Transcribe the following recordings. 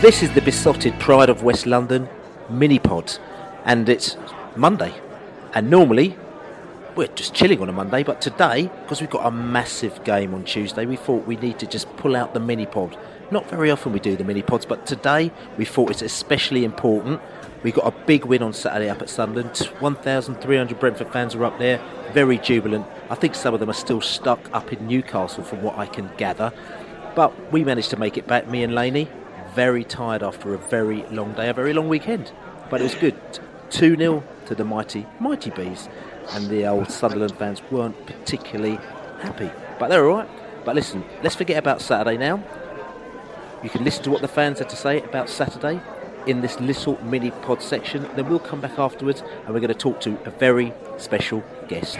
This is the Beesotted pride of West London, Minipod, and it's Monday. And normally, we're just chilling on a Monday, but today, because we've got a massive game on Tuesday, we thought we need to just pull out the Minipod. Not very often we do the Minipods, but today we thought it's especially important. We got a big win on Saturday up at Sunderland. 1,300 Brentford fans are up there, very jubilant. I think some of them are still stuck up in Newcastle, from what I can gather. But we managed to make it back, me and Laney very tired after a very long day, a very long weekend. But it was good. 2 0 to the mighty, mighty Bees. And the old Sunderland fans weren't particularly happy. But they're alright. But listen, let's forget about Saturday now. You can listen to what the fans had to say about Saturday in this little mini pod section. Then we'll come back afterwards and we're going to talk to a very special guest.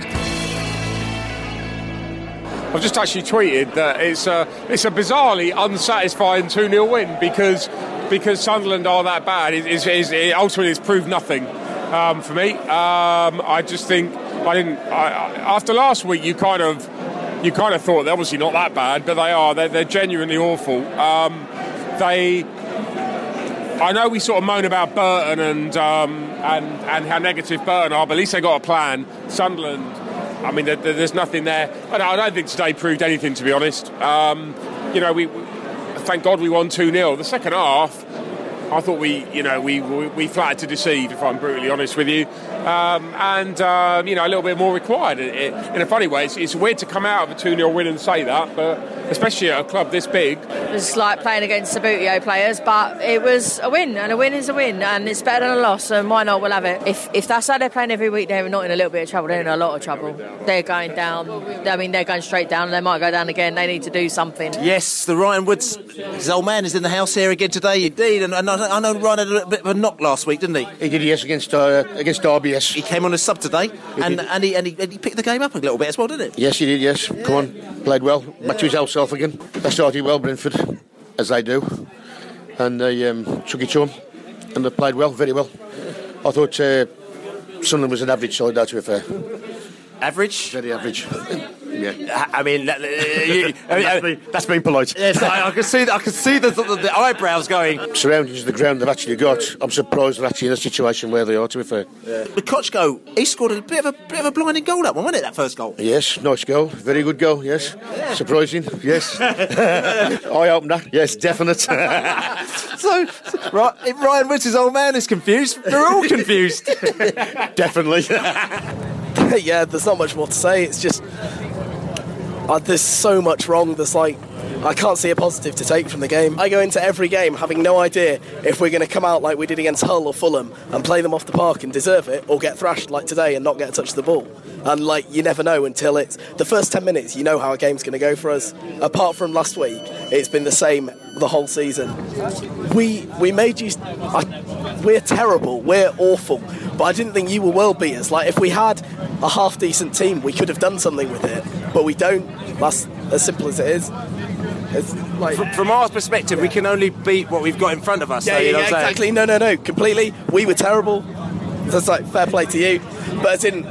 I've just actually tweeted that it's a, it's a bizarrely unsatisfying 2 0 win because because Sunderland are that bad. It, it's, it's, it ultimately, it's proved nothing um, for me. Um, I just think I didn't. I, after last week, you kind of you kind of thought they're obviously not that bad, but they are. They're, they're genuinely awful. Um, they. I know we sort of moan about Burton and um, and and how negative Burton are, but at least they got a plan. Sunderland I mean, there, there's nothing there. I don't think today proved anything, to be honest. Um, you know, we, thank God we won 2 0. The second half, I thought we, you know, we, we, we flattered to deceive, if I'm brutally honest with you. Um, and, uh, you know, a little bit more required. It, it, in a funny way, it's, it's, weird to come out of a 2 0 win and say that, but especially at a club this big. It was like playing against Subbuteo players, but it was a win, and a win is a win, and it's better than a loss, and why not? We'll have it. If, if that's how they're playing every week, they're not in a little bit of trouble, they're in a lot of trouble. They're going down, I mean, they're going straight down, and they might go down again. They need to do something. Yes, the Ryan Woods, his old man, is in the house here again today, indeed, and, and I, I know Ryan had a little bit of a knock last week, didn't he? He did, yes, against, uh, against Derby, yes. He came on as sub today, and, and, he, and, he, and he picked the game up a little bit as well, didn't he? Yes, he did, yes. Come on, played well, back to his old self again. They started well, Brentford, as they do, and they um, took it to him, and they played well, very well. I thought uh, Sunderland was an average side, though, to be fair. Average? Very average. Yeah. I mean, uh, you, I mean, that's, been polite. Yes, I, I can see. I can see the, the, the eyebrows going. Surrounding of the ground they've actually got. I'm surprised they're actually in a situation where they are. To be fair. Yeah. But Kochko, he scored a bit of a bit of a blinding goal. That one, wasn't it? That first goal. Yes, nice goal. Very good goal. Yes. Yeah. Surprising. Yes. Eye opener. Yes, definite. so, right, if Ryan Woods' old man is confused, they're all confused. Definitely. yeah, there's not much more to say. It's just uh, there's so much wrong. There's like I can't see a positive to take from the game. I go into every game having no idea if we're going to come out like we did against Hull or Fulham and play them off the park and deserve it, or get thrashed like today and not get a touch of the ball. And like you never know until it's the first ten minutes. You know how a game's going to go for us. Apart from last week, it's been the same the whole season. We we made you. I, we're terrible. We're awful. but I didn't think you were world beaters. Like if we had a half decent team, we could have done something with it, but we don't. That's as simple as it is. It's like From, from our perspective, we can only beat what we've got in front of us. yeah, so, you yeah, know yeah, saying? exactly. No, no, no, completely. We were terrible. That's like fair play to you. But as in,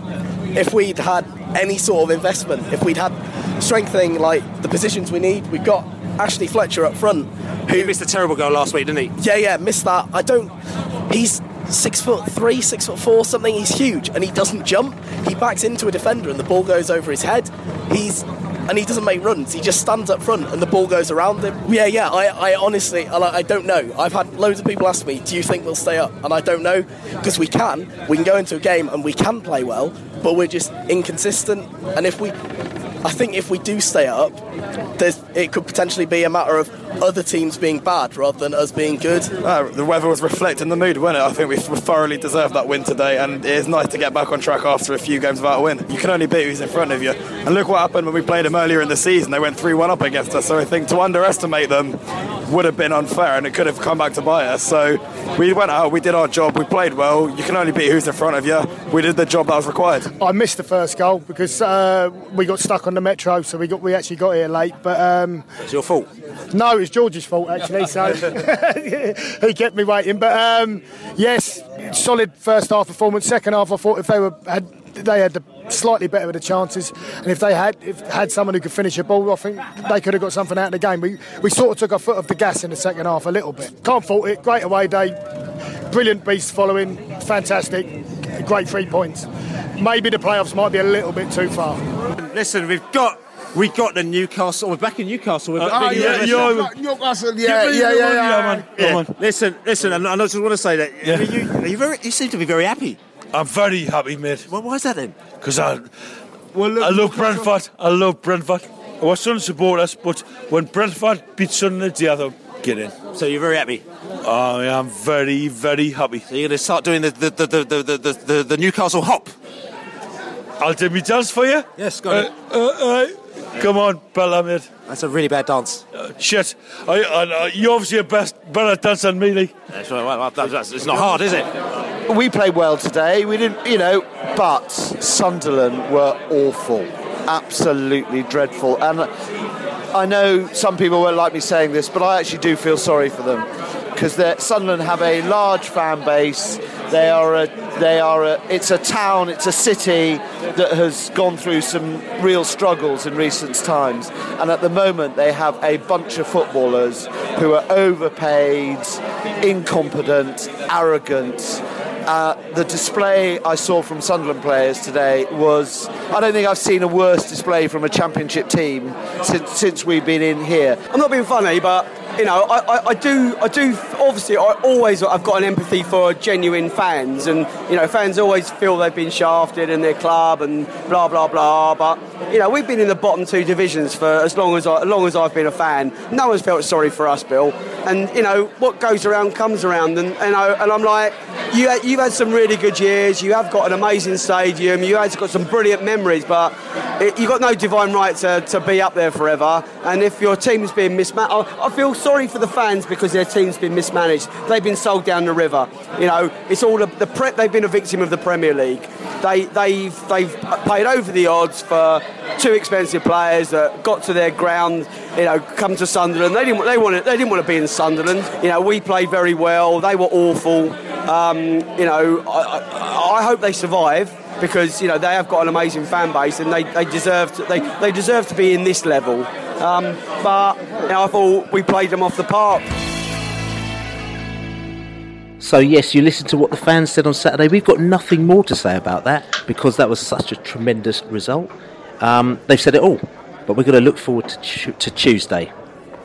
if we'd had any sort of investment, if we'd had strengthening like the positions we need, we've got Ashley Fletcher up front. He missed a terrible goal last week, didn't he? Yeah, yeah, missed that. I don't. He's six foot three, six foot four, something. He's huge, and he doesn't jump. He backs into a defender, and the ball goes over his head. He's and he doesn't make runs. He just stands up front, and the ball goes around him. Yeah, yeah. I, I honestly, I, I don't know. I've had loads of people ask me, "Do you think we'll stay up?" And I don't know because we can. We can go into a game and we can play well, but we're just inconsistent. And if we, I think if we do stay up, there's it could potentially be a matter of other teams being bad rather than us being good. Uh, the weather was reflecting the mood, wasn't it? I think we thoroughly deserved that win today, and it is nice to get back on track after a few games without a win. You can only beat who's in front of you. And look what happened when we played them earlier in the season. They went 3 1 up against us, so I think to underestimate them would have been unfair, and it could have come back to bite us. So we went out, we did our job, we played well. You can only beat who's in front of you. We did the job that was required. I missed the first goal because uh, we got stuck on the metro, so we got we actually got here late. But um, It's your fault. no, it was George's fault actually. So he kept me waiting. But um, yes, solid first half performance. Second half, I thought if they were had they had the slightly better of the chances, and if they had if had someone who could finish a ball, I think they could have got something out of the game. We we sort of took our foot off the gas in the second half a little bit. Can't fault it. Great away day. Brilliant beast following. Fantastic. Great three points. Maybe the playoffs might be a little bit too far. Listen, we've got we got the Newcastle. We're back in Newcastle. We're Uh, back oh, in yeah, Newcastle. yeah, Newcastle, yeah, yeah, yeah, yeah, yeah, man. Yeah. Come on. Listen, listen, and I just want to say that Yeah. you, are you very, you seem to be very happy. I'm very happy, mate. Well, why is that then? Because I, well, I love Brentford. I love Brentford. I was Sunderland supporters, but when Brentford beat Sunderland, the other get in. So you're very happy. I am very, very happy. So you're going to start doing the, the, the, the, the, the, the Newcastle hop. I'll do my dance for you. Yes, go on. Uh, uh, uh, come on, Bella. That's a really bad dance. Uh, shit. I, I, I, you're obviously a best, better dancer than me, Lee. That's right. Well, that's, that's, it's not hard, is it? We played well today. We didn't, you know, but Sunderland were awful, absolutely dreadful. And I know some people won't like me saying this, but I actually do feel sorry for them because Sunderland have a large fan base. They are a, they are a, it's a town, it's a city that has gone through some real struggles in recent times. And at the moment, they have a bunch of footballers who are overpaid, incompetent, arrogant. Uh, the display I saw from Sunderland players today was, I don't think I've seen a worse display from a championship team since, since we've been in here. I'm not being funny, but you know, I, I, I do, I do. Obviously, I always, I've got an empathy for genuine fans, and you know, fans always feel they've been shafted in their club and blah blah blah. But you know, we've been in the bottom two divisions for as long as I, as long as I've been a fan. No one's felt sorry for us, Bill. And you know, what goes around comes around, and and, I, and I'm like, you, you've had some really good years. You have got an amazing stadium. You have got some brilliant memories, but it, you've got no divine right to, to be up there forever. And if your team's being mismanaged, I, I feel sorry for the fans because their team's been mismanaged. They've been sold down the river. You know, it's all a, the pre, they've been a victim of the Premier League. They they've they've paid over the odds for two expensive players that got to their ground. You know, come to Sunderland. They didn't they wanted they didn't want to be in Sunderland. You know, we played very well. They were awful. Um, you know, I, I, hope they survive because you know they have got an amazing fan base and they, they deserve to, they, they deserve to be in this level. Um, but you know, I thought we played them off the park. So yes, you listened to what the fans said on Saturday. We've got nothing more to say about that because that was such a tremendous result. Um, they've said it all, but we're going to look forward to, to Tuesday.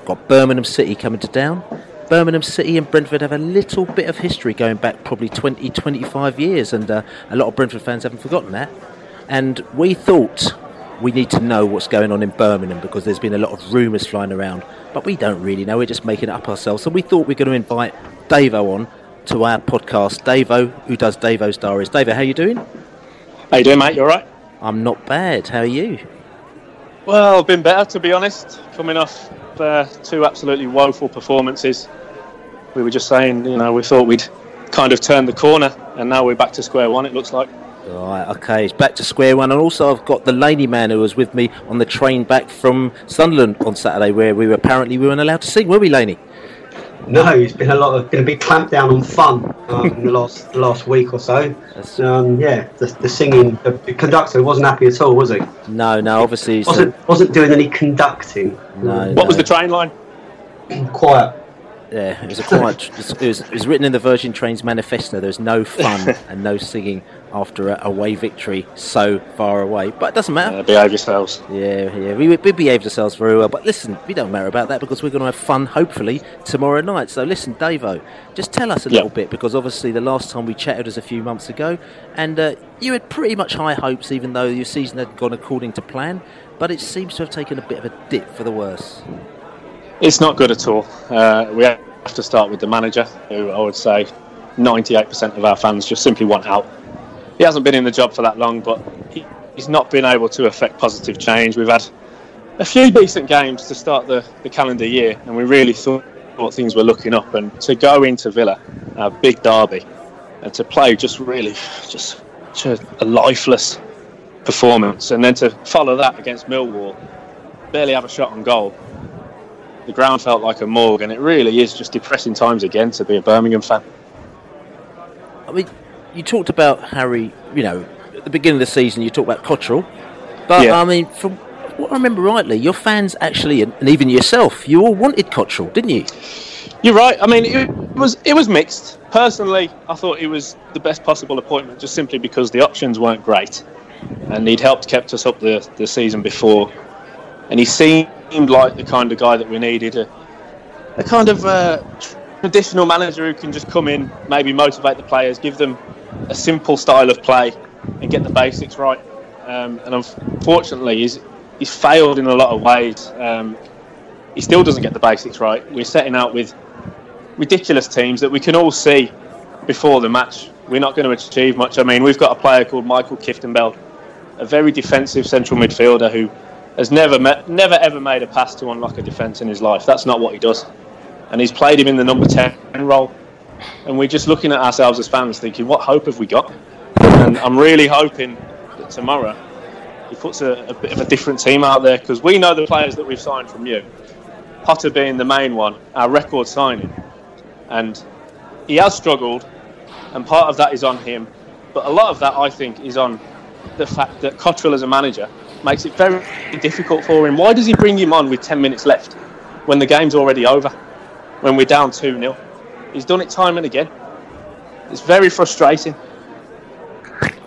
Got Birmingham City coming to down. Birmingham City and Brentford have a little bit of history going back probably 20, 25 years, and uh, a lot of Brentford fans haven't forgotten that. And we thought we need to know what's going on in Birmingham because there's been a lot of rumours flying around, but we don't really know. We're just making it up ourselves. So we thought we are going to invite Davo on to our podcast. Davo, who does Davo's Diaries. Davo, how are you doing? How you doing, mate? You all right? I'm not bad. How are you? Well, I've been better, to be honest. Coming off uh, two absolutely woeful performances. We were just saying, you know, we thought we'd kind of turned the corner, and now we're back to square one. It looks like. Right, okay, it's back to square one. And also, I've got the Laney man who was with me on the train back from Sunderland on Saturday, where we were apparently we weren't allowed to sing, were we, Laney? No, it's been a lot of been a big clampdown on fun um, in the last the last week or so. Um, yeah, the, the singing, the, the conductor wasn't happy at all, was he? No, no, obviously he's- wasn't wasn't doing any conducting. No, What was the train line? Quiet. Yeah, it was a quiet. it, was, it was written in the Virgin Trains manifesto. There's no fun and no singing after a away victory so far away. But it doesn't matter. behave yourselves. Yeah, yeah, we, we behaved ourselves very well. But listen, we don't matter about that because we're going to have fun, hopefully, tomorrow night. So listen, Davo, just tell us a little bit because obviously the last time we chatted was a few months ago, and uh, you had pretty much high hopes, even though your season had gone according to plan. But it seems to have taken a bit of a dip for the worse. It's not good at all. Uh, we have to start with the manager, who I would say 98% of our fans just simply want out. He hasn't been in the job for that long, but he, he's not been able to affect positive change. We've had a few decent games to start the, the calendar year, and we really thought, thought things were looking up. And to go into Villa, a big derby, and to play just really just, just a lifeless performance, and then to follow that against Millwall, barely have a shot on goal. The ground felt like a morgue, and it really is just depressing times again to be a Birmingham fan. I mean, you talked about Harry, you know, at the beginning of the season, you talked about Cotterill. But, Yeah. I mean, from what I remember rightly, your fans actually, and even yourself, you all wanted Cotterill, didn't you? You're right. I mean, it was it was mixed. Personally, I thought it was the best possible appointment, just simply because the options weren't great, and he'd helped kept us up the the season before, and he seemed like the kind of guy that we needed. A, a kind of uh, traditional manager who can just come in, maybe motivate the players, give them a simple style of play, and get the basics right. Um, and unfortunately, he's he's failed in a lot of ways. Um, he still doesn't get the basics right. We're setting out with ridiculous teams that we can all see before the match. We're not going to achieve much. I mean, we've got a player called Maikel Kieftenbeld, a very defensive central midfielder who has never met, never ever made a pass to unlock a defence in his life. That's not what he does. And he's played him in the number 10 role. And we're just looking at ourselves as fans thinking, what hope have we got? And I'm really hoping that tomorrow he puts a, a bit of a different team out there because we know the players that we've signed from you. Jota being the main one, our record signing. And he has struggled, and part of that is on him. But a lot of that, I think, is on the fact that Cotterill, as a manager, makes it very difficult for him. Why does he bring him on with 10 minutes left when the game's already over? When we're down 2 0? He's done it time and again. It's very frustrating.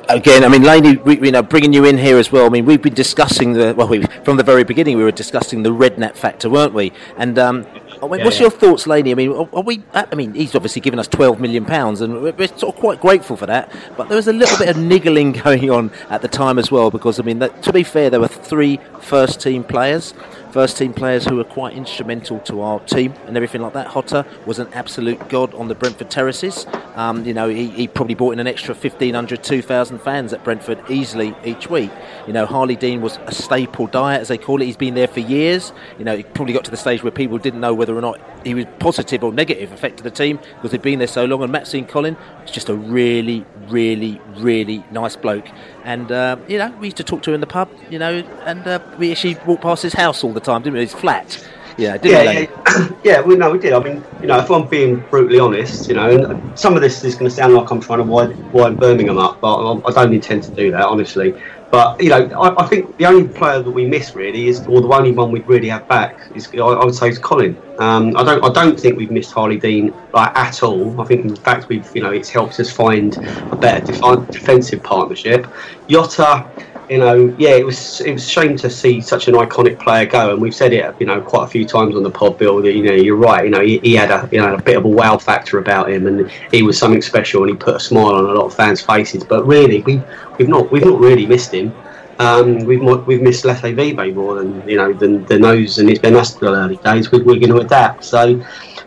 Again, I mean, Laney, we, you know, bringing you in here as well. I mean, we've been discussing the well, we, from the very beginning, we were discussing the redknapp factor, weren't we? And um, I mean, Yeah, what's yeah. your thoughts, Laney? I mean, are, are we? I mean, he's obviously given us twelve million pounds, and we're, we're sort of quite grateful for that. But there was a little bit of niggling going on at the time as well, because I mean, that, to be fair, there were three first-team players. First team players who were quite instrumental to our team and everything like that. Jota was an absolute god on the Brentford terraces. Um, you know, he, he probably brought in an extra 1,500, 2,000 fans at Brentford easily each week. You know, Harlee Dean was a staple diet, as they call it. He's been there for years. You know, it probably got to the stage where people didn't know whether or not he was positive or negative effect to the team because he'd been there so long. And Maxime Colin was just a really, really, really nice bloke. And, uh, you know, we used to talk to him in the pub, you know, and uh, we actually walked past his house all the time, didn't we? His flat. Yeah, didn't yeah, we? Lane? yeah, yeah. We no, we did. I mean, you know, if I'm being brutally honest, you know, and some of this is going to sound like I'm trying to wind, wind Birmingham up, but I, I don't intend to do that, honestly. But you know, I, I think the only player that we miss really is, or the only one we'd really have back is, I, I would say, is Colin. Um, I don't, I don't think we've missed Harlee Dean like at all. I think, in fact, we've, you know, it's helped us find a better defi- defensive partnership. Jota, you know, yeah, it was it was a shame to see such an iconic player go, and we've said it, you know, quite a few times on the pod, Bill. That you know, you're right. You know, he, he had a you know a bit of a wow factor about him, and he was something special, and he put a smile on a lot of fans' faces. But really, we we've not we've not really missed him. Um, we've we've missed Lasse Vibe more than you know than, than those, and it's been us the early days. We, we're going to adapt. So,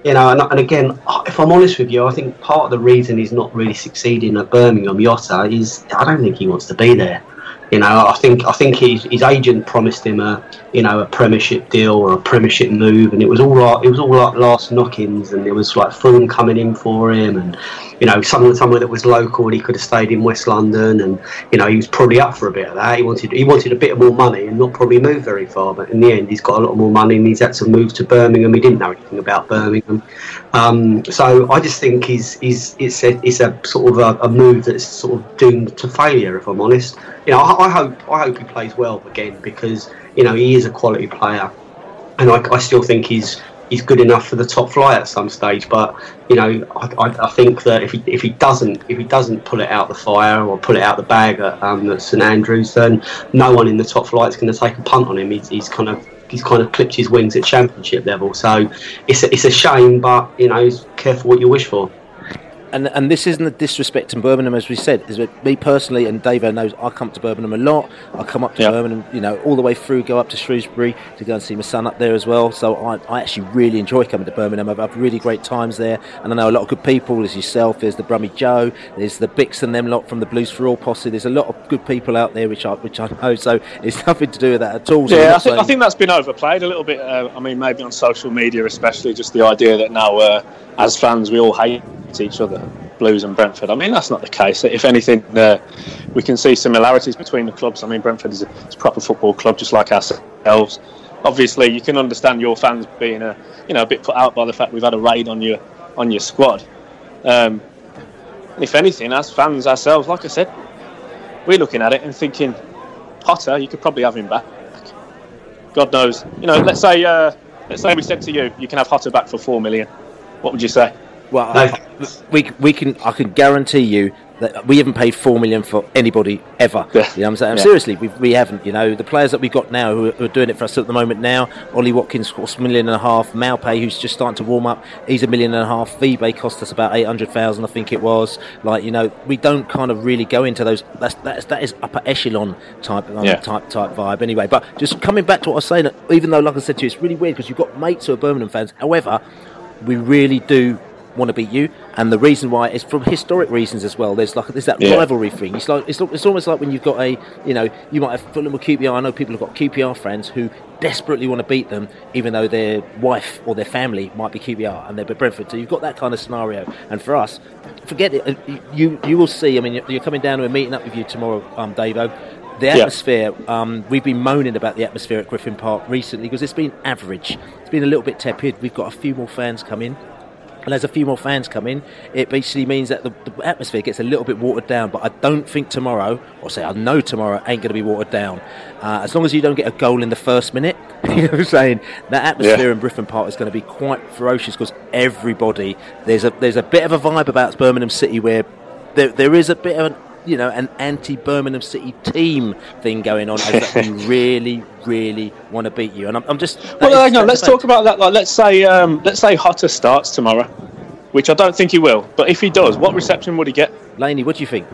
you know, and, and again, if I'm honest with you, I think part of the reason he's not really succeeding at Birmingham Jota is I don't think he wants to be there. You know, I think I think his, his agent promised him a you know a Premiership deal or a Premiership move, and it was all like, it was all like last knockings, and it was like Fulham coming in for him, and you know somewhere somewhere that was local, and he could have stayed in West London, and you know he was probably up for a bit of that. He wanted he wanted a bit more money and not probably move very far, but in the end he's got a lot more money, and he's had to move to Birmingham. He didn't know anything about Birmingham, um, so I just think he's he's it's a, it's a sort of a, a move that's sort of doomed to failure, if I'm honest. You know, I, I hope I hope he plays well again because you know he is a quality player, and I, I still think he's he's good enough for the top flight at some stage. But you know, I, I, I think that if he if he doesn't if he doesn't pull it out the fire or pull it out the bag at, um, at St Andrews, then no one in the top flight is going to take a punt on him. He's, he's kind of he's kind of clipped his wings at championship level. So it's a, it's a shame, but you know, careful what you wish for and and this isn't a disrespect to Birmingham, as we said. Is me personally, and Dave knows I come to Birmingham a lot. I come up to yep. Birmingham, you know, all the way through, go up to Shrewsbury to go and see my son up there as well. So I, I actually really enjoy coming to Birmingham. I've had really great times there, and I know a lot of good people. There's yourself, there's the Brummy Joe, there's the Bix and them lot from the Blues for All posse. There's a lot of good people out there, which I which I know. So it's nothing to do with that at all. So yeah, I think, I think that's been overplayed a little bit. Uh, I mean, maybe on social media, especially just the idea that now, uh, as fans, we all hate each other. Blues and Brentford. I mean, that's not the case. If anything, uh, we can see similarities between the clubs. I mean, Brentford is a, a, proper football club, just like ourselves. Obviously, you can understand your fans being a, you know, a bit put out by the fact we've had a raid on your on your squad. Um, if anything, as fans ourselves, like I said, we're looking at it and thinking, Jota, you could probably have him back. God knows. You know, let's say uh, let's say we said to you, you can have Jota back for four million. What would you say? Well, no. I, we we can I can guarantee you that we haven't paid four million for anybody ever. Yeah. You know what I'm saying? Yeah. Seriously, we, we haven't. You know, the players that we've got now who are, who are, doing it for us at the moment now. Ollie Watkins costs a million and a half. Maupay, who's just starting to warm up, he's a million and a half. Vibe cost us about eight hundred thousand, I think it was. Like you know, we don't kind of really go into those. That's that's that is upper echelon type um, yeah. type type vibe anyway. But just coming back to what I was saying, even though like I said to you, it's really weird because you've got mates who are Birmingham fans. However, we really do want to beat you, and the reason why is from historic reasons as well. There's like there's that yeah. rivalry thing. It's like it's, it's almost like when you've got a you know you might have Fulham or QPR. I know people have got QPR friends who desperately want to beat them, even though their wife or their family might be QPR and they're Brentford. So you've got that kind of scenario. And for us, forget it. Uh, you you will see. I mean, you're coming down to a meeting up with you tomorrow, um, Davo the atmosphere, yeah. um, we've been moaning about the atmosphere at Griffin Park recently because it's been average. It's been a little bit tepid. We've got a few more fans come in and as a few more fans come in, it basically means that the, the, atmosphere gets a little bit watered down. But I don't think tomorrow, or say I know tomorrow, ain't going to be watered down. Uh, as long as you don't get a goal in the first minute, you know what I'm saying? That atmosphere yeah. in Griffin Park is going to be quite ferocious because everybody, there's a, there's a bit of a vibe about Birmingham City where there, there is a bit of an you know, an anti Birmingham City team thing going on, as that we really, really want to beat you. And I'm, I'm just well, hang on. Let's talk about that. Like, let's say, um, let's say Jota starts tomorrow, which I don't think he will. But if he does, what reception would he get? Laney, what do you think?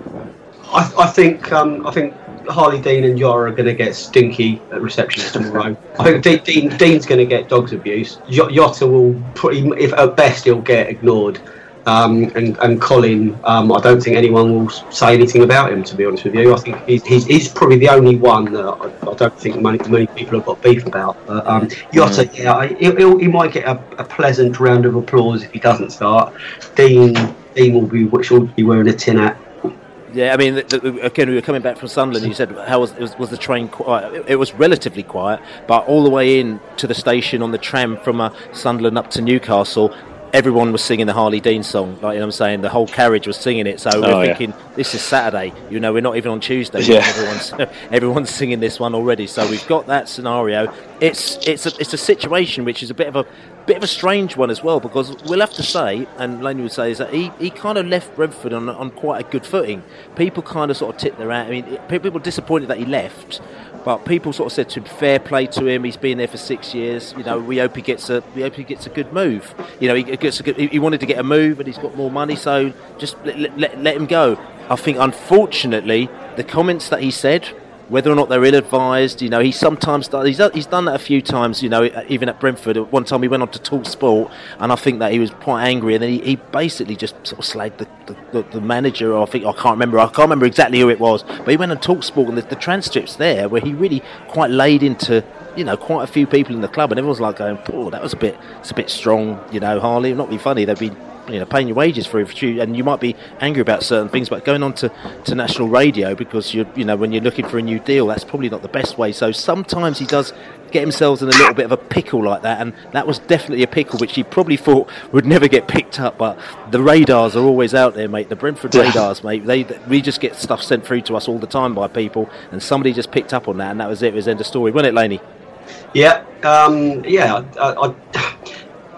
I, I think, um, I think Harlee Dean and Jota are going to get stinky at receptions tomorrow. I think Dean, Dean's going to get dogs abuse. Jota will, pretty, if at best, he'll get ignored. Um, and, and Colin, um, I don't think anyone will say anything about him. To be honest with you, I think he's, he's, he's probably the only one that I, I, don't think many, many people have got beef about. But um, Jota, mm. yeah, he, he might get a, a, pleasant round of applause if he doesn't start. Dean, Dean will be, will be wearing a tin hat. Yeah, I mean, the, the, again, we were coming back from Sunderland. You said, "How was, was, was the train quiet?" It, it, was relatively quiet, but all the way in to the station on the tram from uh, Sunderland up to Newcastle, everyone was singing the Harlee Dean song. Like you know I'm saying, the whole carriage was singing it. So oh, we're thinking, yeah. this is Saturday. You know, we're not even on Tuesday. Yeah. Everyone's everyone's singing this one already. So we've got that scenario. It's it's a, it's a situation which is a bit of a bit of a strange one as well because we'll have to say, and Laney would say, is that he, he kind of left Brentford on, on quite a good footing. People kind of sort of tipped their hat. I mean, people were disappointed that he left, but people sort of said to him, fair play to him. He's been there for six years. You know, we hope he gets a we hope he gets a good move. You know, he gets a good, he wanted to get a move, and he's got more money, so just let, let, let him go. I think, unfortunately, the comments that he said whether or not they're ill-advised. You know, he sometimes does, he's he's done that a few times. You know, even at Brentford. One time he went on to talk sport, and I think that he was quite angry, and then he, he basically just sort of slagged the, the, the, manager. Or I think I can't remember. I can't remember exactly who it was, but he went on talk sport, and the, the transcripts there where he really quite laid into you know, quite a few people in the club, and everyone's like going, "Oh, that was a bit, it's a bit strong." You know, Harlee, not be funny. They've been, you know, paying your wages for you, and you might be angry about certain things, but going on to, to national radio because you're, you know, when you're looking for a new deal, that's probably not the best way. So sometimes he does get himself in a little bit of a pickle like that, and that was definitely a pickle which he probably thought would never get picked up. But the radars are always out there, mate. The Brentford Yeah. radars, mate. They we just get stuff sent through to us all the time by people, and somebody just picked up on that, and that was it. It was end of story, wasn't it, Laney? Yeah, um, yeah. I,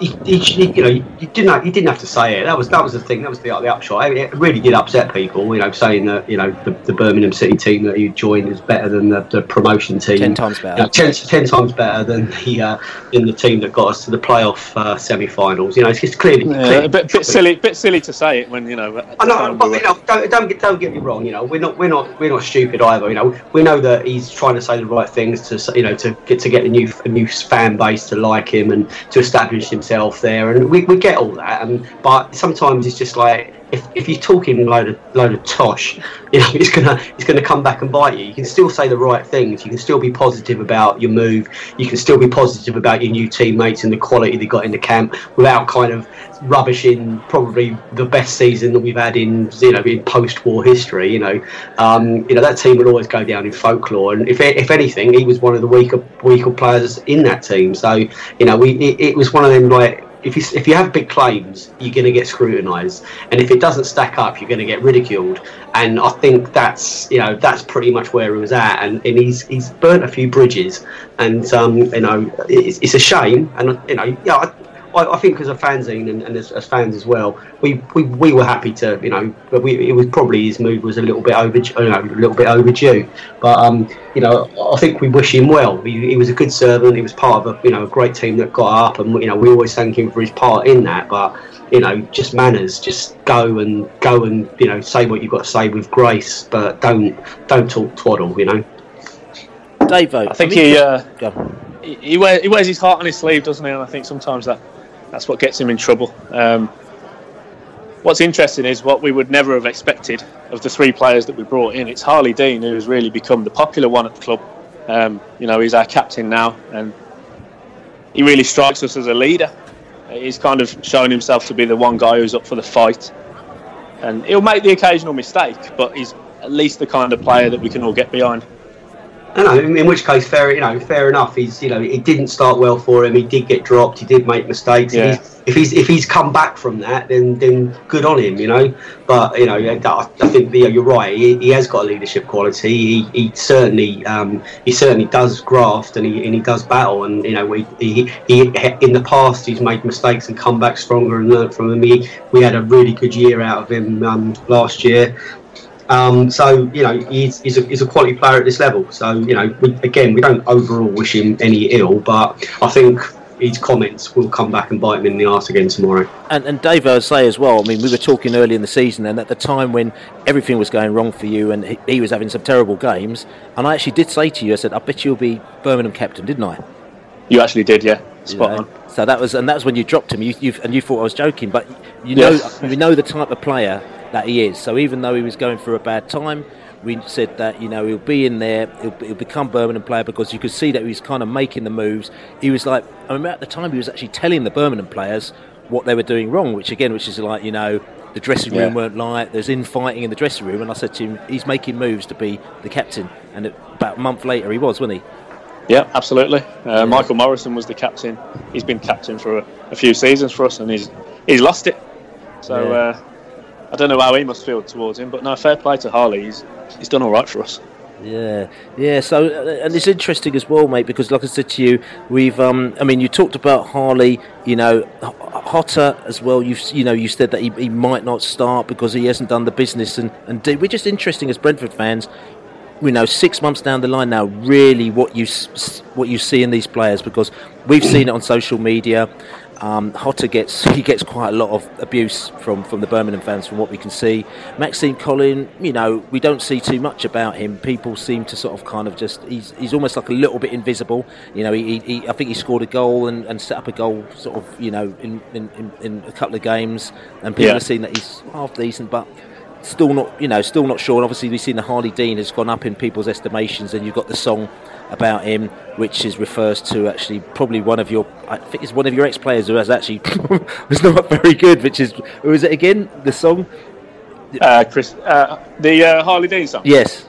you, you, you know, you didn't have, you didn't have to say it. That was that was the thing. That was the, the upshot. I mean, It really did upset people. You know, saying that you know the, the Birmingham City team that he joined is better than the, the promotion team. Ten times better. You know, ten, ten times better than the uh, than the team that got us to the playoff uh, semi-finals. You know, it's just clearly, Yeah, clearly a bit, bit silly, bit silly to say it when you know. I know, but we you know, don't, don't get don't get me wrong. You know, we're not we're not we're not stupid either. You know, we know that he's trying to say the right things to you know to get to get a new a new fan base to like him and to establish himself there, and we, we get all that. And but sometimes it's just like. If, if you're talking load of load of tosh, you know it's gonna it's gonna come back and bite you. You can still say the right things. You can still be positive about your move. You can still be positive about your new teammates and the quality they got in the camp without kind of rubbishing probably the best season that we've had in you know in post-war history. You know, um, you know that team will always go down in folklore, and if if anything, he was one of the weaker weaker players in that team. So you know, we it, it was one of them like. If you, if you have big claims, you're going to get scrutinised, and if it doesn't stack up, you're going to get ridiculed. And I think that's you know that's pretty much where he was at, and, and he's he's burnt a few bridges, and um, you know it's, it's a shame, and you know yeah. I, I, I think as a fanzine and, and as, as fans as well, we, we, we were happy to, you know, but we, it was probably his move was a little bit over, you know, a little bit overdue. But um, you know, I think we wish him well. He, he was a good servant. He was part of a, you know, a great team that got up, and you know, we always thank him for his part in that. But you know, just manners, just go and go and you know, say what you've got to say with grace, but don't don't talk twaddle, you know. Dave, I think he, uh, he he, wear, he wears his heart on his sleeve, doesn't he? And I think sometimes that that's what gets him in trouble. Um, what's interesting is what we would never have expected of the three players that we brought in. It's Harlee Dean who has really become the popular one at the club. Um, you know, he's our captain now, and he really strikes us as a leader. He's kind of shown himself to be the one guy who's up for the fight, and he'll make the occasional mistake, but he's at least the kind of player that we can all get behind. I know. In, in which case, fair you know, fair enough. He's you know, it didn't start well for him. He did get dropped. He did make mistakes. Yeah. If, he's, if he's if he's come back from that, then then good on him. You know. But you know, I, I think you know, you're right. He, he has got a leadership quality. He, he certainly um, he certainly does graft and he and he does battle. And you know, we he, he in the past he's made mistakes and come back stronger and learnt from them. He, we had a really good year out of him um, last year. Um, so you know he's, he's, a, he's a quality player at this level. So you know we, again we don't overall wish him any ill, but I think his comments will come back and bite him in the arse again tomorrow. And, and Dave, I would say as well. I mean, we were talking early in the season, and at the time when everything was going wrong for you, and he, he was having some terrible games. And I actually did say to you, I said, "I bet you'll be Birmingham captain," didn't I? You actually did, yeah. Spot You know? on. So that was, and that was when you dropped him. You, you and you thought I was joking, but you know, Yeah. we know the type of player that he is. So even though he was going through a bad time, we said that you know he'll be in there, he'll, he'll become Birmingham player because you could see that he was kind of making the moves. He was like, I remember at the time he was actually telling the Birmingham players what they were doing wrong, which again, which is like you know. The dressing room Yeah. weren't light. There's infighting in the dressing room, and I said to him, "He's making moves to be the captain." And about a month later, he was, wasn't he? Yeah, absolutely. Uh, Michael Morrison was the captain. He's been captain for a, a few seasons for us, and he's he's lost it. So Yeah. uh, I don't know how he must feel towards him, but no, fair play to Harlee. He's he's done all right for us. Yeah, yeah. So, uh, and it's interesting as well, mate, because like I said to you, we've. Um, I mean, you talked about Harlee. You know, Jota as well. You've, you know, you said that he, he might not start because he hasn't done the business, and and we're just interesting as Brentford fans. You know, six months down the line now, really what you what you see in these players because we've seen it on social media. Um, Jota gets he gets quite a lot of abuse from, from the Birmingham fans from what we can see. Maxime Colin, you know, we don't see too much about him. People seem to sort of kind of just he's, he's almost like a little bit invisible. You know, he, he I think he scored a goal and, and set up a goal sort of you know in, in, in, in a couple of games, and people Yeah. have seen that he's half decent, but still not you know still not sure. And obviously we've seen the Harlee Dean has gone up in people's estimations, and you've got the song about him, which is refers to actually probably one of your I think it's one of your ex players who has actually was not very good. Which is who is it again? The song? Uh, Chris, uh, the uh, Harlee Dean song. Yes.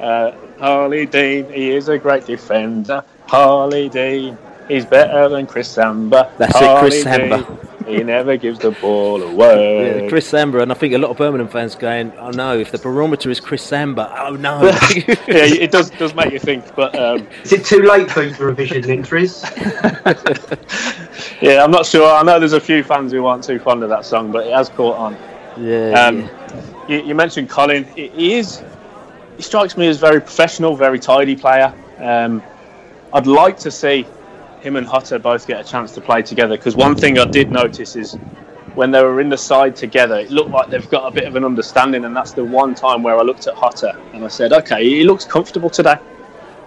Uh, Harlee Dean, he is a great defender. Harlee Dean, he's better than Chris Samba. That's it, Chris Samba. Dean, he never gives the ball away. Yeah, Chris Samba, and I think a lot of Birmingham fans going, "Oh no! If the barometer is Chris Samba, oh no!" yeah, it does does make you think. But um, Is it too late for revision entries? yeah, I'm not sure. I know there's a few fans who aren't too fond of that song, but it has caught on. Yeah. Um, you, you mentioned Colin. He, he is. He strikes me as very professional, very tidy player. Um, I'd like to see him and Jota both get a chance to play together because one thing I did notice is when they were in the side together, it looked like they've got a bit of an understanding, and that's the one time where I looked at Jota and I said, "Okay, he looks comfortable today."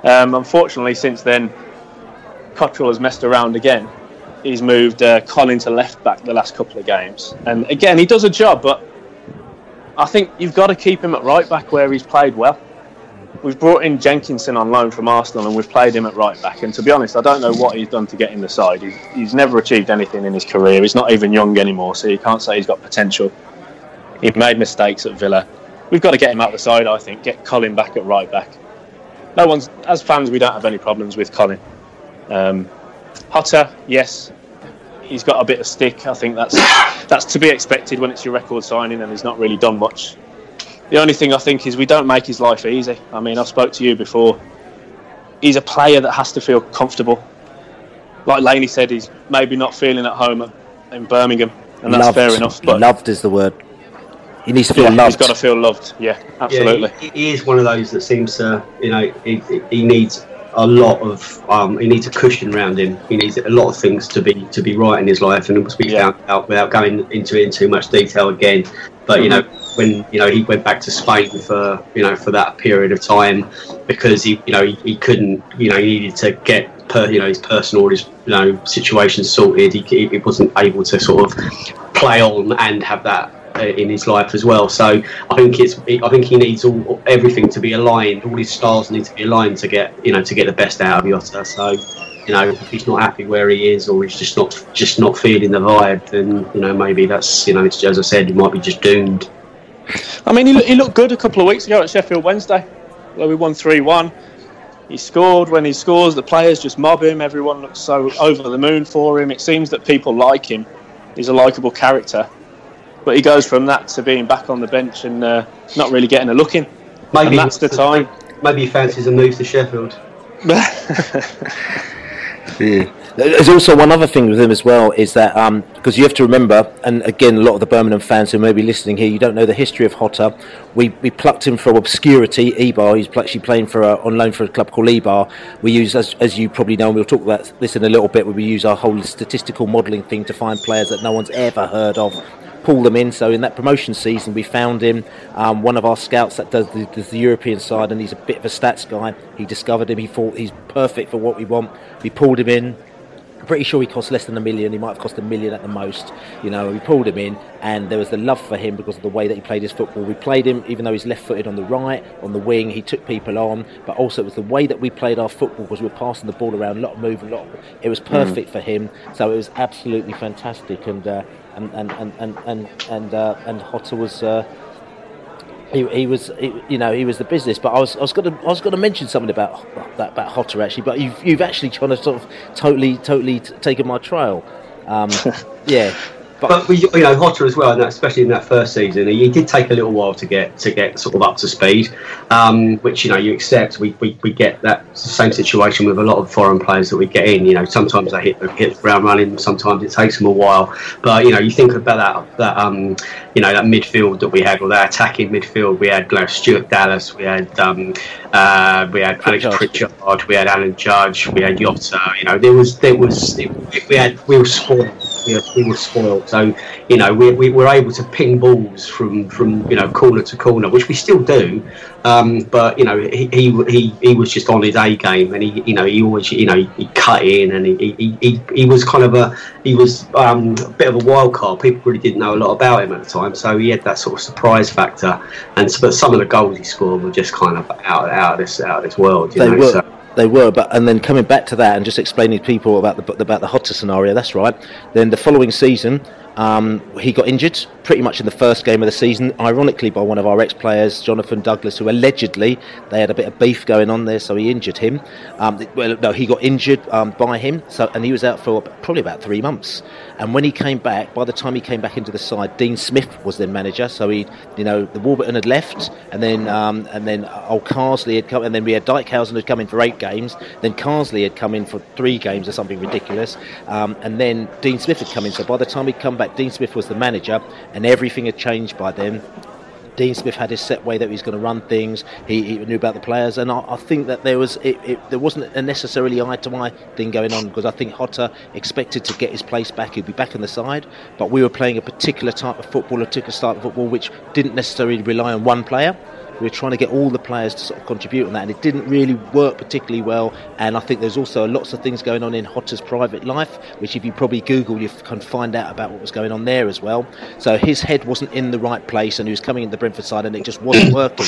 Um, unfortunately, since then, Cotterill has messed around again. He's moved uh, Colin to left back the last couple of games, and again he does a job, but I think you've got to keep him at right back where he's played well. We've brought in Jenkinson on loan from Arsenal, and we've played him at right back. And to be honest, I don't know what he's done to get in the side. He's, he's never achieved anything in his career. He's not even young anymore, so you can't say he's got potential. He made mistakes at Villa. We've got to get him out the side. I think get Colin back at right back. No one's as fans. We don't have any problems with Colin. Um, Jota, yes, he's got a bit of stick. I think that's that's to be expected when it's your record signing and he's not really done much. The only thing I think is we don't make his life easy. I mean, I spoke to you before. He's a player that has to feel comfortable. Like Laney said, he's maybe not feeling at home in Birmingham, and that's loved. fair enough. But loved is the word. He needs to feel yeah, loved. he's got to feel loved. Yeah, absolutely. Yeah, he, he is one of those that seems to, you know, he, he needs a lot of, um, he needs a cushion around him. He needs a lot of things to be to be right in his life, and as we found out without going into it in too much detail again. But you know, when you know he went back to Spain for you know for that period of time because he you know he, he couldn't you know he needed to get per, you know his personal his you know situation sorted. He, he wasn't able to sort of play on and have that uh, in his life as well. So I think it's I think he needs all everything to be aligned. All his stars need to be aligned to get you know to get the best out of Jota. So you know if he's not happy where he is or he's just not just not feeling the vibe, then you know maybe that's you know as I said, he might be just doomed. I mean, he, look, he looked good a couple of weeks ago at Sheffield Wednesday, where we won 3 1. He scored. When he scores, the players just mob him. Everyone looks so over the moon for him. It seems that people like him. He's a likeable character. But he goes from that to being back on the bench and uh, not really getting a look in. Maybe and that's the time. Maybe he fancies a move to Sheffield. Yeah. There's also one other thing with him as well is that because you have to remember, and again, a lot of the Birmingham fans who may be listening here, you don't know the history of Jota. We we plucked him from obscurity. Eibar, he's actually playing for a, on loan for a club called Eibar. We use, as, as you probably know, and we'll talk about this in a little bit. Where we use our whole statistical modelling thing to find players that no one's ever heard of. Pull them in. So in that promotion season, we found him. Um, one of our scouts that does the, does the European side, and he's a bit of a stats guy. He discovered him. He thought he's perfect for what we want. We pulled him in. Pretty sure he cost less than a million. He might have cost a million at the most. You know, we pulled him in, and there was the love for him because of the way that he played his football. We played him, even though he's left-footed on the right, on the wing. He took people on, but also it was the way that we played our football because we were passing the ball around, a lot of movement, a lot. Of, it was perfect for him. So it was absolutely fantastic, and uh, and and and and and and, uh, and Jota was. Uh, he, he was, he, you know, he was the business. But I was, I was going to, I was going to mention something about that about Jota actually. But you've, you've actually kind of sort of totally, totally t- taken my trail. Um, yeah, But, we, you know, Jota as well, and especially in that first season, he, did take a little while to get to get sort of up to speed, um, which you know you accept. We, we, we get that same situation with a lot of foreign players that we get in. You know, sometimes they hit hit the ground running, sometimes it takes them a while. But you know, you think about that that um, you know that midfield that we had, or that attacking midfield. We had you know, Stuart Dallas, we had um, uh, we had Alex Pritchard, we had Alan Judge, we had Jota. You know, there was there was we had we were spoiled we were, we were spoiled. So you know we, we were able to ping balls from from you know corner to corner, which we still do. Um, but you know he, he he he was just on his A game, and he you know he always you know he, he cut in, and he, he, he, he was kind of a he was um, a bit of a wild card. People really didn't know a lot about him at the time, so he had that sort of surprise factor. And but some of the goals he scored were just kind of out out of this out of this world. You They know, were. so- They were, but and then coming back to that and just explaining to people about the about the Jota scenario. That's right. Then the following season, um, he got injured pretty much in the first game of the season. Ironically, by one of our ex-players, Jonathan Douglas, who allegedly they had a bit of beef going on there, so he injured him. Um, well, no, he got injured um, by him, so and he was out for probably about three months. And when he came back, by the time he came back into the side, Dean Smith was then manager. So he, you know, the Warburton had left, and then um, and then old Carsley had come, and then we had Dijkhuizen had come in for eight games. Then Carsley had come in for three games or something ridiculous, um, and then Dean Smith had come in. So by the time he'd come back, Dean Smith was the manager, and everything had changed by then. Dean Smith had his set way that he was going to run things. He, he knew about the players, and I, I think that there was it, it, there wasn't a necessarily eye to eye thing going on because I think Jota expected to get his place back. He'd be back on the side, but we were playing a particular type of football, a particular style of football, which didn't necessarily rely on one player. We were trying to get all the players to sort of contribute on that, and it didn't really work particularly well. And I think there's also lots of things going on in Jota's private life, which if you probably Google, you can find out about what was going on there as well. So his head wasn't in the right place, and he was coming in the Brentford side, and it just wasn't working.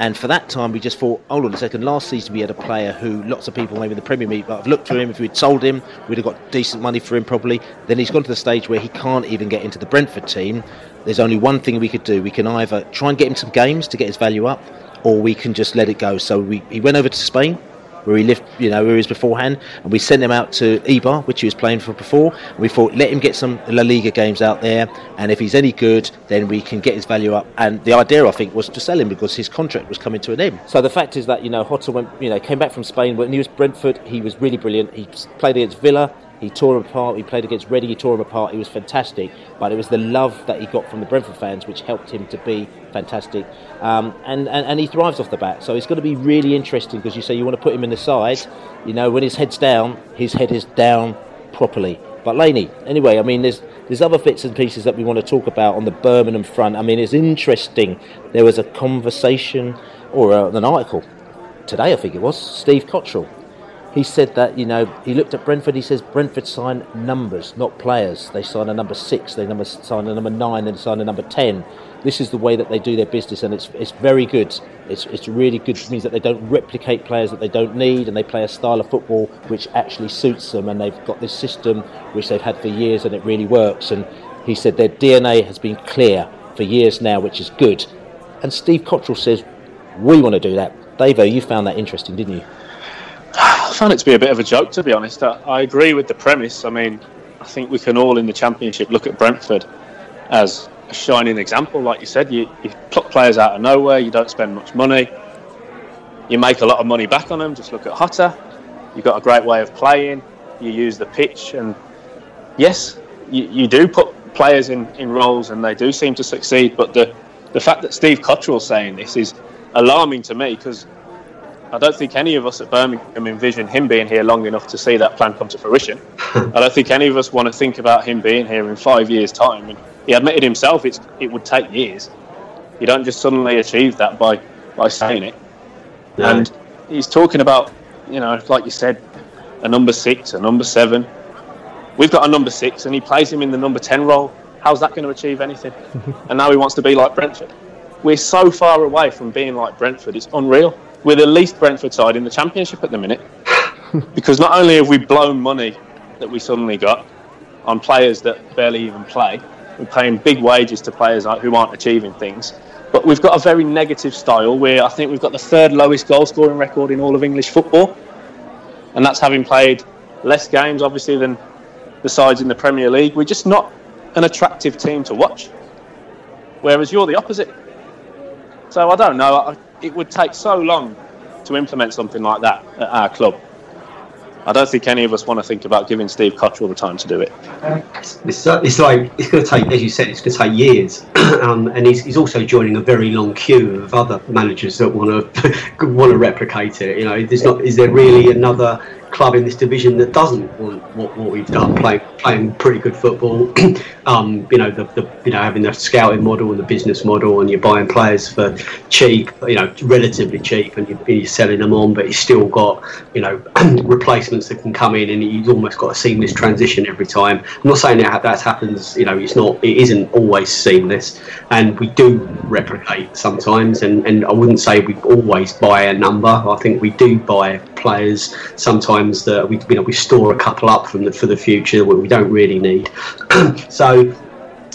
And for that time, we just thought, hold on a second. Last season, we had a player who lots of people, maybe in the Premier League, but have looked for him. If we'd sold him, we'd have got decent money for him probably. Then he's gone to the stage where he can't even get into the Brentford team. There's only one thing we could do. We can either try and get him some games to get his value up, or we can just let it go. So we, he went over to Spain, where he lived, you know, where he was beforehand, and we sent him out to Eibar, which he was playing for before. And we thought, let him get some La Liga games out there, and if he's any good, then we can get his value up. And the idea, I think, was to sell him because his contract was coming to an end. So the fact is that you know, Jota went, you know, came back from Spain when he was Brentford. He was really brilliant. He played against Villa. He tore him apart. He played against Reading. He tore him apart. He was fantastic. But it was the love that he got from the Brentford fans which helped him to be fantastic. Um, and, and, and he thrives off the bat. So it's going to be really interesting because you say you want to put him in the side. You know, when his head's down, his head is down properly. But Laney, anyway, I mean, there's there's other bits and pieces that we want to talk about on the Birmingham front. I mean, it's interesting. There was a conversation or uh, an article today, I think it was, Steve Cotterill. He said that, you know, he looked at Brentford, he says Brentford sign numbers, not players. They sign a number six, they number, sign a number nine, they sign a number ten. This is the way that they do their business, and it's, it's very good. It's, it's really good. It means that they don't replicate players that they don't need, and they play a style of football which actually suits them, and they've got this system which they've had for years, and it really works. And he said their DNA has been clear for years now, which is good. And Steve Cotterill says, we want to do that. Davo, you found that interesting, didn't you? Found it to be a bit of a joke, to be honest. I, I agree with the premise. I mean, I think we can all in the Championship look at Brentford as a shining example. Like you said, you, you pluck players out of nowhere, you don't spend much money, you make a lot of money back on them. Just look at Jota. You've got a great way of playing, you use the pitch, and yes, you, you do put players in, in roles and they do seem to succeed. But the, the fact that Steve Cotterill's saying this is alarming to me because I don't think any of us at Birmingham envision him being here long enough to see that plan come to fruition. I don't think any of us want to think about him being here in five years' time. And he admitted himself it's, it would take years. You don't just suddenly achieve that by, by saying it. No. And he's talking about, you know, like you said, a number six, a number seven. We've got a number six, and he plays him in the number 10 role. How's that going to achieve anything? and now he wants to be like Brentford. We're so far away from being like Brentford, it's unreal. We're the least Brentford side in the Championship at the minute. because not only have we blown money that we suddenly got on players that barely even play, we're paying big wages to players who aren't achieving things. But we've got a very negative style where I think we've got the third lowest goal scoring record in all of English football. And that's having played less games, obviously, than the sides in the Premier League. We're just not an attractive team to watch. Whereas you're the opposite. So I don't know. I, it would take so long to implement something like that at our club. I don't think any of us want to think about giving Steve Cotterill the time to do it. It's, uh, it's like it's going to take, as you said, it's going to take years, um, and he's, he's also joining a very long queue of other managers that want to want to replicate it. You know, there's not is there really another club in this division that doesn't want what, what we've done, playing playing pretty good football. um, you know, the, the you know having the scouting model and the business model, and you're buying players for cheap, you know, relatively cheap, and you're, you're selling them on, but you've still got you know replacements that can come in, and you've almost got a seamless transition every time. I'm not saying that that happens. You know, it's not. It isn't always seamless, and we do replicate sometimes. And, and I wouldn't say we always buy a number. I think we do buy players sometimes that we you know we store a couple up from the for the future we don't really need. so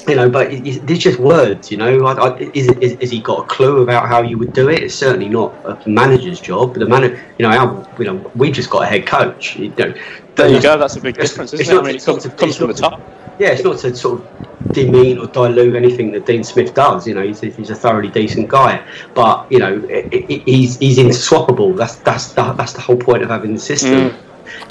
you know, but these just words, you know. I, I, is, is, is, he got a clue about how you would do it? It's certainly not a manager's job. But the manager, you know, our, you know, we just got a head coach. You know, there you go. That's a big difference, isn't it? Not, I mean, it comes, comes from the top. Yeah, it's not to sort of demean or dilute anything that Dean Smith does. You know, he's, he's a thoroughly decent guy, but you know, it, it, he's he's inswappable. That's that's the, that's the whole point of having the system. Mm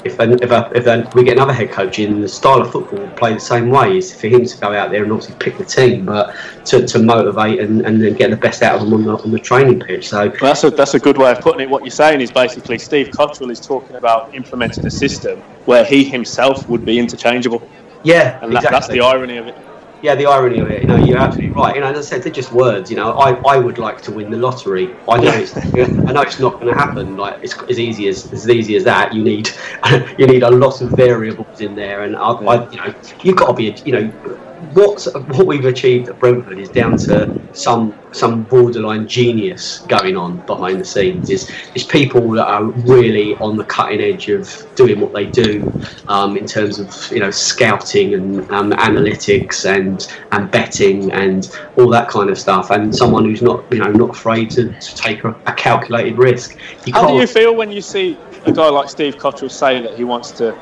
if if, if we get another head coach in, the style of football will play the same way. Is for him to go out there and obviously pick the team, but to, to motivate and, and then get the best out of them on the, on the training pitch. So well, that's a that's a good way of putting it. What you're saying is basically Steve Cotterill is talking about implementing a system where he himself would be interchangeable. Yeah, and that, exactly. that's the irony of it yeah, the irony of it, you know, you're absolutely right. You know, as I said, they're just words. You know, I, I would like to win the lottery. I know it's I know it's not going to happen. Like it's as easy as as easy as that. You need you need a lot of variables in there, and uh, I, I you know, you've got to be you know what what we've achieved at Brentford is down to some some borderline genius going on behind the scenes. Is is people that are really on the cutting edge of doing what they do um, in terms of you know scouting and um, analytics and and betting and all that kind of stuff. And someone who's not you know not afraid to, to take a, a calculated risk. You How do you feel when you see a guy like Steve Cotterill say that he wants to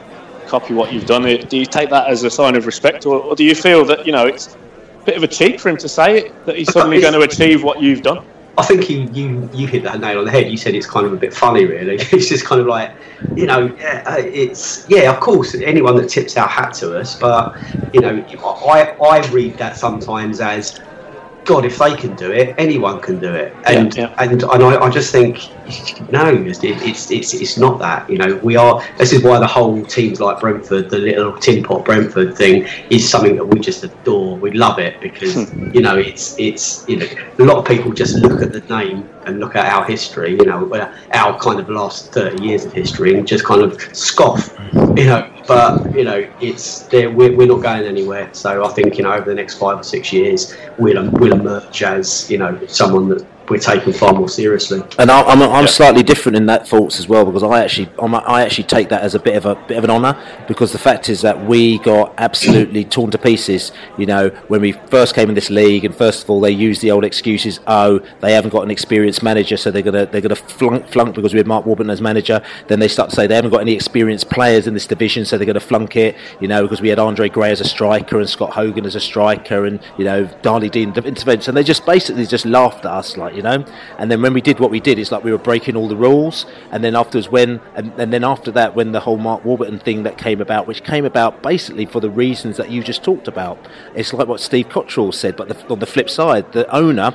copy what you've done. Do you take that as a sign of respect, or, or do you feel that you know it's a bit of a cheat for him to say it that he's suddenly going to achieve what you've done? I think you, you you hit that nail on the head. You said it's kind of a bit funny, really. It's just kind of like, you know, uh, it's yeah, of course, anyone that tips our hat to us, but you know, I I read that sometimes as God, if they can do it, anyone can do it. And yeah, yeah. and and I, I, just think no, it's, it's it's it's not that. You know, we are. This is why the whole teams like Brentford, the little tin pot Brentford thing, is something that we just adore. We love it because hmm. you know it's it's you know a lot of people just look at the name and look at our history. You know, uh, our kind of last thirty years of history and just kind of scoff. You know, but you know, it's we're, we're not going anywhere. So I think you know over the next five or six years, we'll we'll emerge as you know someone that we're taken far more seriously. And I, I'm, I'm slightly different in that thoughts as well because I actually I'm, i actually take that as a bit of a bit of an honour because the fact is that we got absolutely torn to pieces. You know, when we first came in this league, and first of all they used the old excuses. Oh, they haven't got an experienced manager, so they're gonna they're gonna flunk, flunk because we had Mark Warburton as manager. Then they start to say they haven't got any experienced players in this division, so they're going to flunk it. You know, because we had Andre Gray as a striker and Scott Hogan as a striker, and you know Harlee Dean intervention. And they just basically just laughed at us like you know. And then when we did what we did, it's like we were breaking all the rules. And then afterwards, when and, and then after that, when the whole Mark Warburton thing that came about, which came about basically for the reasons that you just talked about, it's like what Steve Cotterill said. But the, on the flip side, the owner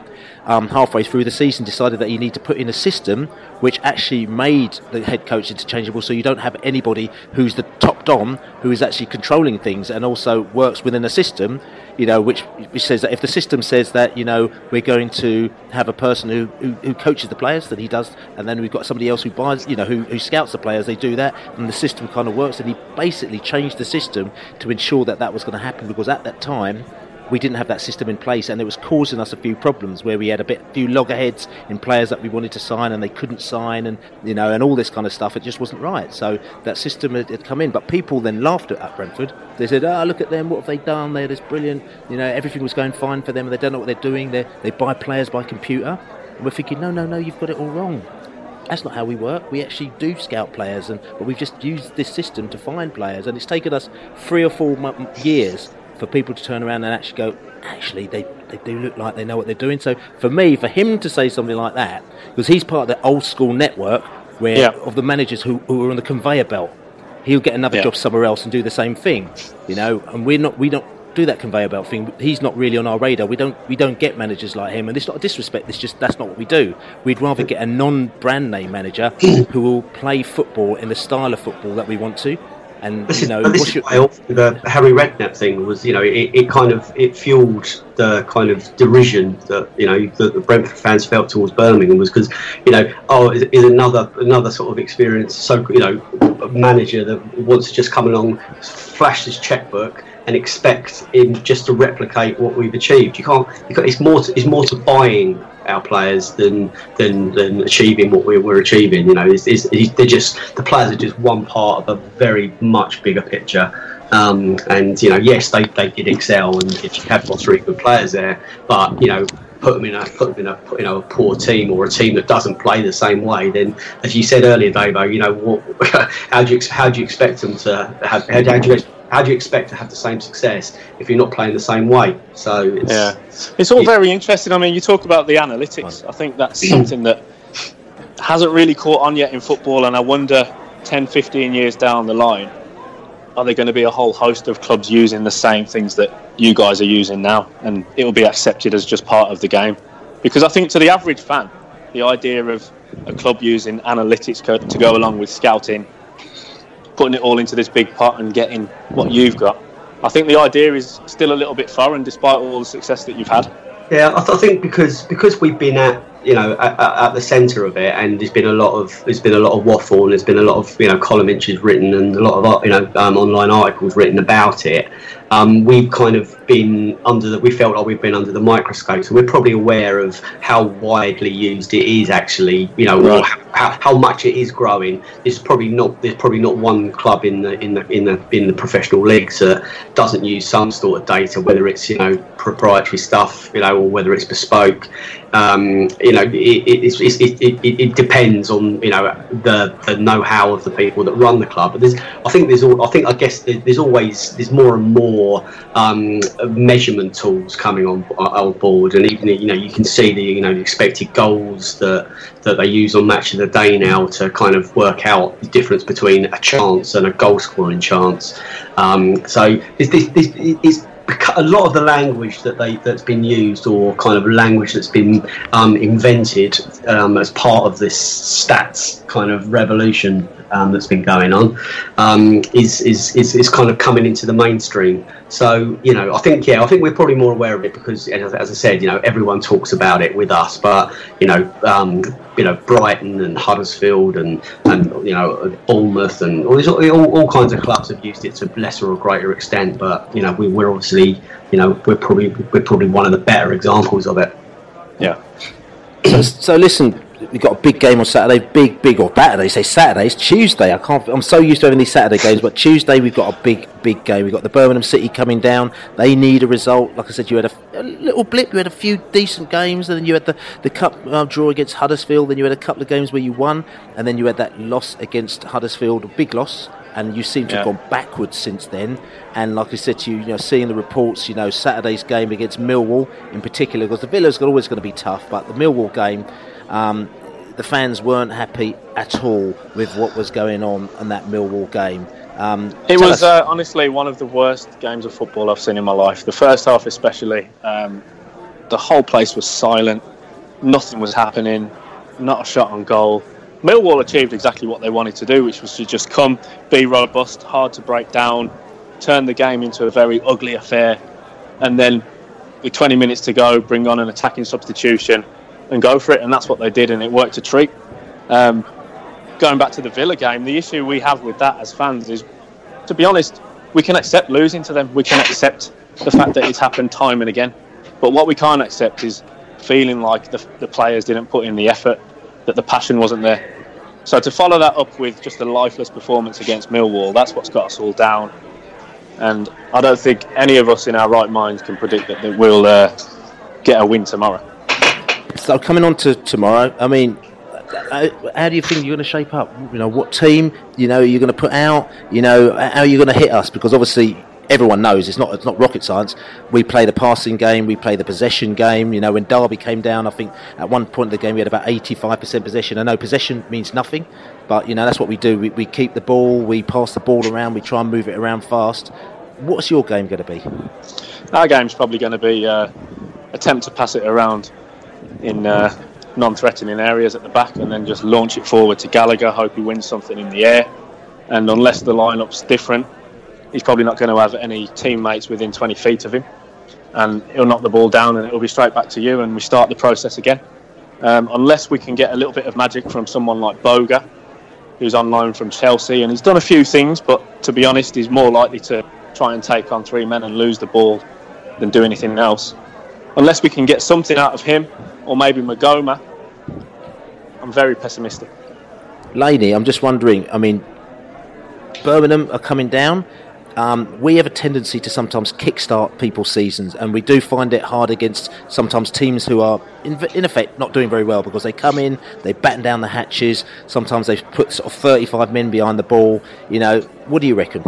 um, halfway through the season decided that you need to put in a system which actually made the head coach interchangeable so you don't have anybody who's the top dom who is actually controlling things and also works within a system you know which, which says that if the system says that you know we're going to have a person who, who, who coaches the players that he does and then we've got somebody else who buys you know who, who scouts the players. They do that and the system kind of works and he basically changed the system to ensure that that was going to happen because at that time we didn't have that system in place, and it was causing us a few problems where we had a bit, few loggerheads in players that we wanted to sign and they couldn't sign, and you know, and all this kind of stuff. It just wasn't right. So that system had, had come in, but people then laughed at, at Brentford. They said, "Ah, oh, look at them! What have they done? They're just brilliant. You know, everything was going fine for them, and they don't know what they're doing. They they buy players by computer." And we're thinking, "No, no, no! You've got it all wrong." That's not how we work. We actually do scout players, and but we've just used this system to find players, and it's taken us three or four years for people to turn around and actually go, actually, they, they do look like they know what they're doing. So for me, for him to say something like that, because he's part of the old school network where yeah. of the managers who, who are on the conveyor belt, he'll get another yeah. job somewhere else and do the same thing, you know. And we're not we don't do that conveyor belt thing. He's not really on our radar. We don't we don't get managers like him, and it's not a disrespect. It's just that's not what we do. We'd rather get a non-brand name manager who will play football in the style of football that we want to. And This you is, know, but this is your- why also the Harry Redknapp thing was, you know, it, it kind of it fueled the kind of derision that you know that the Brentford fans felt towards Birmingham was because you know oh is, is another another sort of experience so you know manager that wants to just come along flash his checkbook and expect him just to replicate what we've achieved. You can't. You can't it's more. To, it's more to buying our players than than, than achieving what we're, we're achieving. You know, it's, it's, it's, they're just the players are just one part of a very much bigger picture. Um, and you know, yes, they, they did excel, and if you have got three good players there, but you know, put them in a put them in a you know a poor team or a team that doesn't play the same way, then as you said earlier, Davo, you know, what, how do you how do you expect them to have how do, you how do you expect to have the same success if you're not playing the same way? So it's, Yeah, it's all very interesting. I mean, you talk about the analytics. I think that's something that hasn't really caught on yet in football, and I wonder 10, 15 years down the line, are there going to be a whole host of clubs using the same things that you guys are using now, and it will be accepted as just part of the game? Because I think to the average fan, the idea of a club using analytics to go along with scouting, putting it all into this big pot and getting what you've got, I think the idea is still a little bit foreign, despite all the success that you've had. Yeah, I, th- I think because because we've been at you know at, at the centre of it, and there's been a lot of there's been a lot of waffle, and there's been a lot of you know column inches written, and a lot of you know um, online articles written about it. Um, we've kind of been under the we felt like we've been under the microscope, so we're probably aware of how widely used it is actually. You know, or how, how much it is growing. There's probably not there's probably not one club in the in the in the in the professional leagues that doesn't use some sort of data, whether it's you know proprietary stuff, you know, or whether it's bespoke. Um, you know, it, it, it's- it's- it, it, depends on you know the the know-how of the people that run the club. But there's, I think there's, al- I think I guess there's always there's more and more um, measurement tools coming on on board, and even you know you can see the you know the expected goals that that they use on Match of the Day now to kind of work out the difference between a chance and a goal scoring chance. Um, so this, this it's a lot of the language that they that's been used or kind of language that's been um, invented um, as part of this stats kind of revolution um, that's been going on um, is, is, is is kind of coming into the mainstream. So you know, I think yeah, I think we're probably more aware of it because, as, I said, you know, everyone talks about it with us, but you know, um, you know, Brighton and Huddersfield and and you know, Bournemouth and all, these, all, all kinds of clubs have used it to lesser or greater extent. But you know, we, we're obviously, you know, we're probably we're probably one of the better examples of it. Yeah. So, so listen, we've got a big game on Saturday. Big, big, or Saturday. Say Saturday. It's Tuesday. I can't. I'm so used to having these Saturday games, but Tuesday we've got a big, big game. We've got the Birmingham City coming down. They need a result. Like I said, you had a, a little blip. You had a few decent games, and then you had the the cup uh, draw against Huddersfield. Then you had a couple of games where you won, and then you had that loss against Huddersfield, a big loss. And you seem to have gone backwards since then. And like I said to you, you know, seeing the reports, you know, Saturday's game against Millwall in particular, because the Villa's always going to be tough, but the Millwall game, um, the fans weren't happy at all with what was going on in that Millwall game. Um, It was uh, honestly one of the worst games of football I've seen in my life. The first half, especially, um, the whole place was silent. Nothing was happening. Not a shot on goal. Millwall achieved exactly what they wanted to do, which was to just come, be robust, hard to break down, turn the game into a very ugly affair, and then with 20 minutes to go, bring on an attacking substitution and go for it. And that's what they did, and it worked a treat. Um, going back to the Villa game, the issue we have with that as fans is, to be honest, we can accept losing to them. We can accept the fact that it's happened time and again. But what we can't accept is feeling like the, the players didn't put in the effort, that the passion wasn't there. So to follow that up with just a lifeless performance against Millwall, that's what's got us all down. And I don't think any of us in our right minds can predict that, we'll uh, get a win tomorrow. So coming on to tomorrow, I mean, uh, how do you think you're going to shape up? You know, what team you know you're going to put out? You know, how are you going to hit us? Because obviously everyone knows it's not it's not rocket science. We play the passing game, we play the possession game. You know, when Derby came down, I think at one point in the game we had about 85% possession. I know possession means nothing, but you know that's what we do. We, we keep the ball, we pass the ball around, we try and move it around fast. what's your game going to be? Our game's probably going to be uh, attempt to pass it around in uh, non-threatening areas at the back, and then just launch it forward to Gallagher. Hope he wins something in the air, and unless the lineup's different, he's probably not going to have any teammates within 20 feet of him, and he'll knock the ball down, and it'll be straight back to you, and we start the process again. Um, unless we can get a little bit of magic from someone like Boga, who's on loan from Chelsea, and he's done a few things, but to be honest, he's more likely to try and take on three men and lose the ball than do anything else. Unless we can get something out of him, or maybe Maghoma, I'm very pessimistic. Laney, I'm just wondering. I mean, Birmingham are coming down. Um, we have a tendency to sometimes kickstart people's seasons, and we do find it hard against sometimes teams who are, in, in effect, not doing very well because they come in, they batten down the hatches. Sometimes they put sort of 35 men behind the ball. You know, what do you reckon?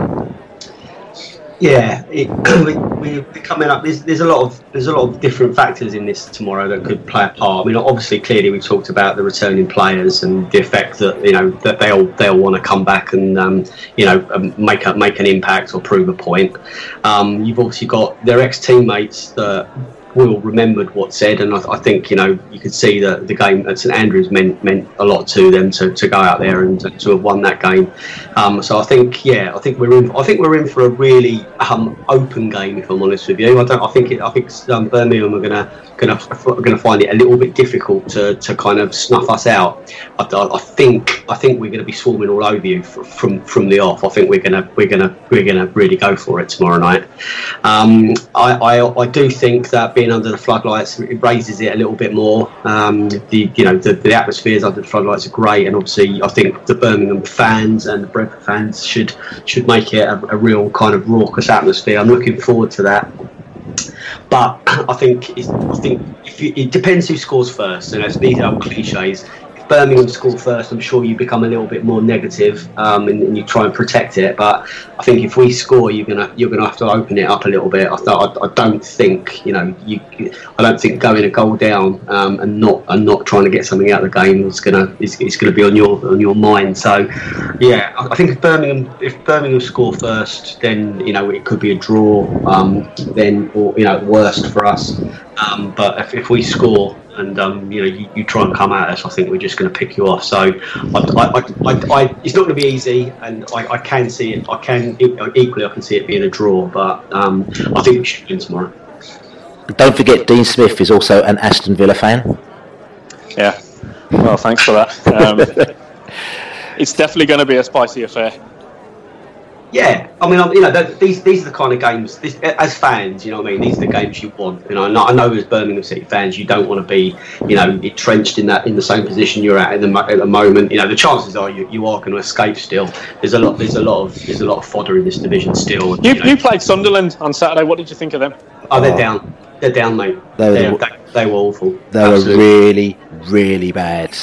Yeah, it, we, are coming up. There's, there's a lot of there's a lot of different factors in this tomorrow that could play a part. I mean, obviously, clearly, we talked about the returning players and the effect that you know that they'll they'll want to come back and um, you know um, make a, make an impact or prove a point. Um, you've obviously got their ex teammates that Will remembered what said, and I, I, think you know you could see that the game at St Andrews meant meant a lot to them to, to go out there and to, to have won that game. Um, so I think yeah, I think we're in. I think we're in for a really um, open game. If I'm honest with you, I don't. I think it, I think um, Birmingham are gonna gonna gonna find it a little bit difficult to, to kind of snuff us out. I, I think I think we're going to be swarming all over you from from the off. I think we're gonna we're gonna we're gonna really go for it tomorrow night. Um, I, I I do think that being under the floodlights it raises it a little bit more. Um, the you know the, the atmospheres under the floodlights are great, and obviously I think the Birmingham fans and the Brentford fans should should make it a, a real kind of raucous atmosphere. I'm looking forward to that. But I think I think you, it depends who scores first. And as these are cliches. Birmingham score first, I'm sure you become a little bit more negative, um, and, and, you try and protect it. But I think if we score, you're gonna you're gonna have to open it up a little bit. I, I, I don't think you know you. I don't think going a goal down um, and not and not trying to get something out of the game is gonna is, is gonna be on your on your mind. So yeah, I, I think if Birmingham if Birmingham score first, then you know it could be a draw. Um, then or you know worst for us. Um, but if, if we score and um, you know you, you, try and come at us, I think we're just going to pick you off. So I, I, I, it's not going to be easy, and I, can see it. I can equally, I can see it being a draw, but um, I think we should win tomorrow. Don't forget, Dean Smith is also an Aston Villa fan. Yeah, well, thanks for that. Um, it's definitely going to be a spicy affair. Yeah, I mean, you know, these these are the kind of games. This, as fans, you know, what I mean, these are the games you want. You know, I know as Birmingham City fans, you don't want to be, you know, entrenched in that in the same position you're at in the, at the moment. You know, the chances are you, you are going to escape. Still, there's a lot. There's a lot of there's a lot of fodder in this division still. You, you, know. you played Sunderland on Saturday. What did you think of them? Oh, they're down. They're down, mate. They were, they, they were awful. They Absolutely. were really, really bad.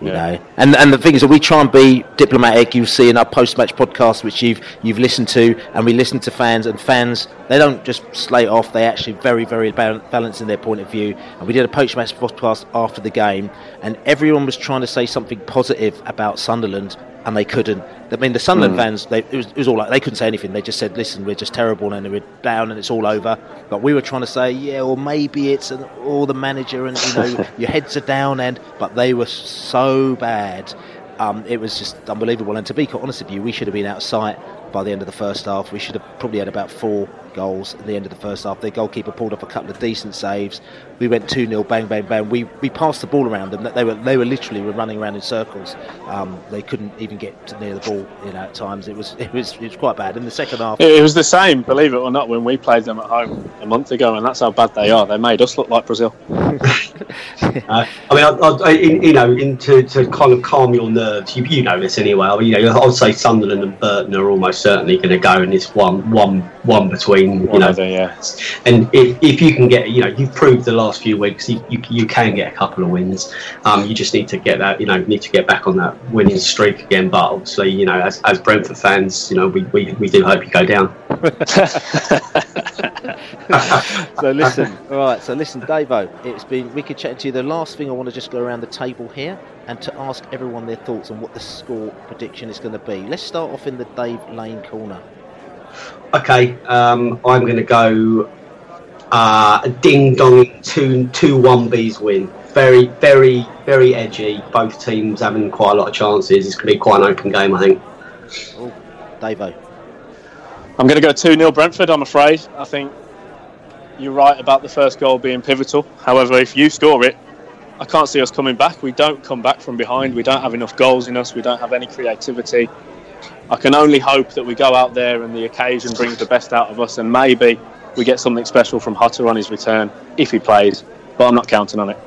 You yeah. know, and and the thing is that we try and be diplomatic. You see in our post-match podcast, which you've you've listened to, and we listen to fans, and fans they don't just slate off. They actually very very balanced in their point of view. And we did a post-match podcast after the game, and everyone was trying to say something positive about Sunderland, and they couldn't. I mean, the Sunderland mm. fans, they, it, was, it, was, all like they couldn't say anything. They just said, "Listen, we're just terrible, and we're down, and it's all over." But we were trying to say, "Yeah, or maybe it's an, all the manager, and you know, your heads are down." And but they were so bad, um, it was just unbelievable. And to be quite honest with you, we should have been out of sight by the end of the first half. We should have probably had about four goals at the end of the first half. Their goalkeeper pulled off a couple of decent saves. We went 2 0, bang, bang, bang. We, we passed the ball around them. They were they were literally were running around in circles. Um, they couldn't even get near the ball you know, at times. It was, it was it was quite bad. In the second half. It, was the same, believe it or not, when we played them at home a month ago, and that's how bad they are. They made us look like Brazil. uh, I mean, I, I, in, you know, in, to, to kind of calm your nerves, you, you know this anyway. I mean, you know, I would say Sunderland and Burton are almost certainly going to go, and it's one, one, one between, you know, yeah. And if, if you can get, you know, you've proved the last few weeks you, you, you can get a couple of wins. Um, you just need to get that, you know, need to get back on that winning streak again. But obviously, you know, as, as Brentford fans, you know, we, we, we do hope you go down. so listen, all right. So listen, Davo, it's been we could chat to you. The last thing I want to just go around the table here and to ask everyone their thoughts on what the score prediction is going to be. Let's start off in the Dave Lane corner. Okay, um, I'm going to go uh, ding dong two two one B's win. Very very very edgy. Both teams having quite a lot of chances. It's going to be quite an open game, I think. Oh, Davo. I'm going to go 2 0 Brentford, I'm afraid. I think you're right about the first goal being pivotal. However, if you score it, I can't see us coming back. We don't come back from behind. We don't have enough goals in us. We don't have any creativity. I can only hope that we go out there and the occasion brings the best out of us, and maybe we get something special from Jota on his return if he plays. But I'm not counting on it.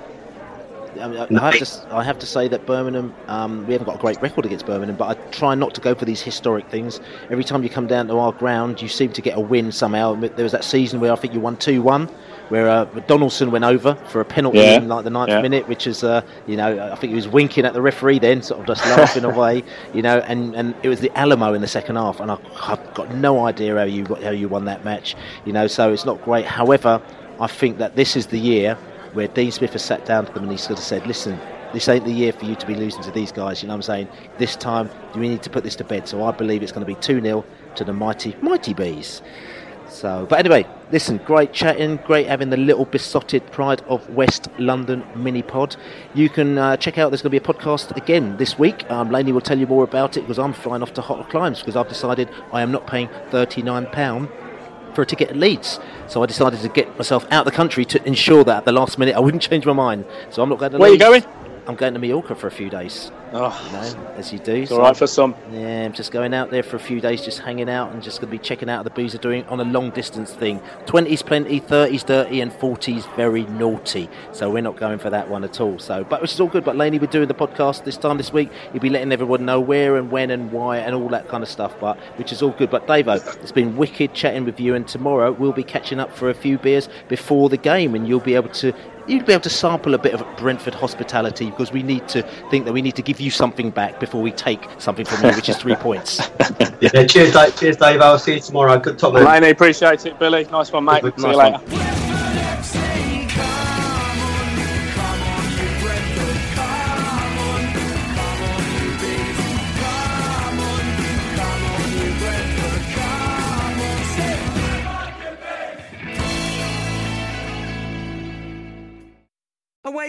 I, mean, I, have to, I have to say that Birmingham, um, we haven't got a great record against Birmingham, but I try not to go for these historic things. Every time you come down to our ground, you seem to get a win somehow. There was that season where I think you won 2 1 where uh, Donaldson went over for a penalty yeah. in like the ninth yeah. minute, which is, uh, you know, I think he was winking at the referee then, sort of just laughing away, you know, and, and it was the Alamo in the second half, and I, have got no idea how you how you won that match, you know, so it's not great. However, I think that this is the year where Dean Smith has sat down to them and he's sort of said, listen, this ain't the year for you to be losing to these guys. You know what I'm saying? This time, we need to put this to bed. So I believe it's going to be 2 0 to the mighty, mighty bees. So, but anyway, listen, great chatting, great having the little Beesotted pride of West London mini pod. You can uh, check out. There's going to be a podcast again this week. Um, Laney will tell you more about it because I'm flying off to Hot Climes because I've decided I am not paying thirty-nine pound for a ticket at Leeds. So I decided to get myself out of the country to ensure that at the last minute I wouldn't change my mind. So I'm not going to. Where Leeds. are you going? I'm going to Mallorca for a few days. Oh, you know, as you do. It's so, all right for some. Yeah, I'm just going out there for a few days, just hanging out, and just going to be checking out the booze are doing on a long distance thing. 20s plenty, 30s dirty, and 40s very naughty. So we're not going for that one at all. So, but which is all good. But Laney, we're doing the podcast this time this week. You'll be letting everyone know where and when and why and all that kind of stuff. But which is all good. But Davo, it's been wicked chatting with you, and tomorrow we'll be catching up for a few beers before the game, and you'll be able to you'd be able to sample a bit of Brentford hospitality because we need to think that we need to give you something back before we take something from you, which is three points. yeah, cheers, Dave. Cheers, Dave. I'll see you tomorrow. Good top man. Laney, appreciate it, Billy. Nice one, mate. Good, see nice you later. One.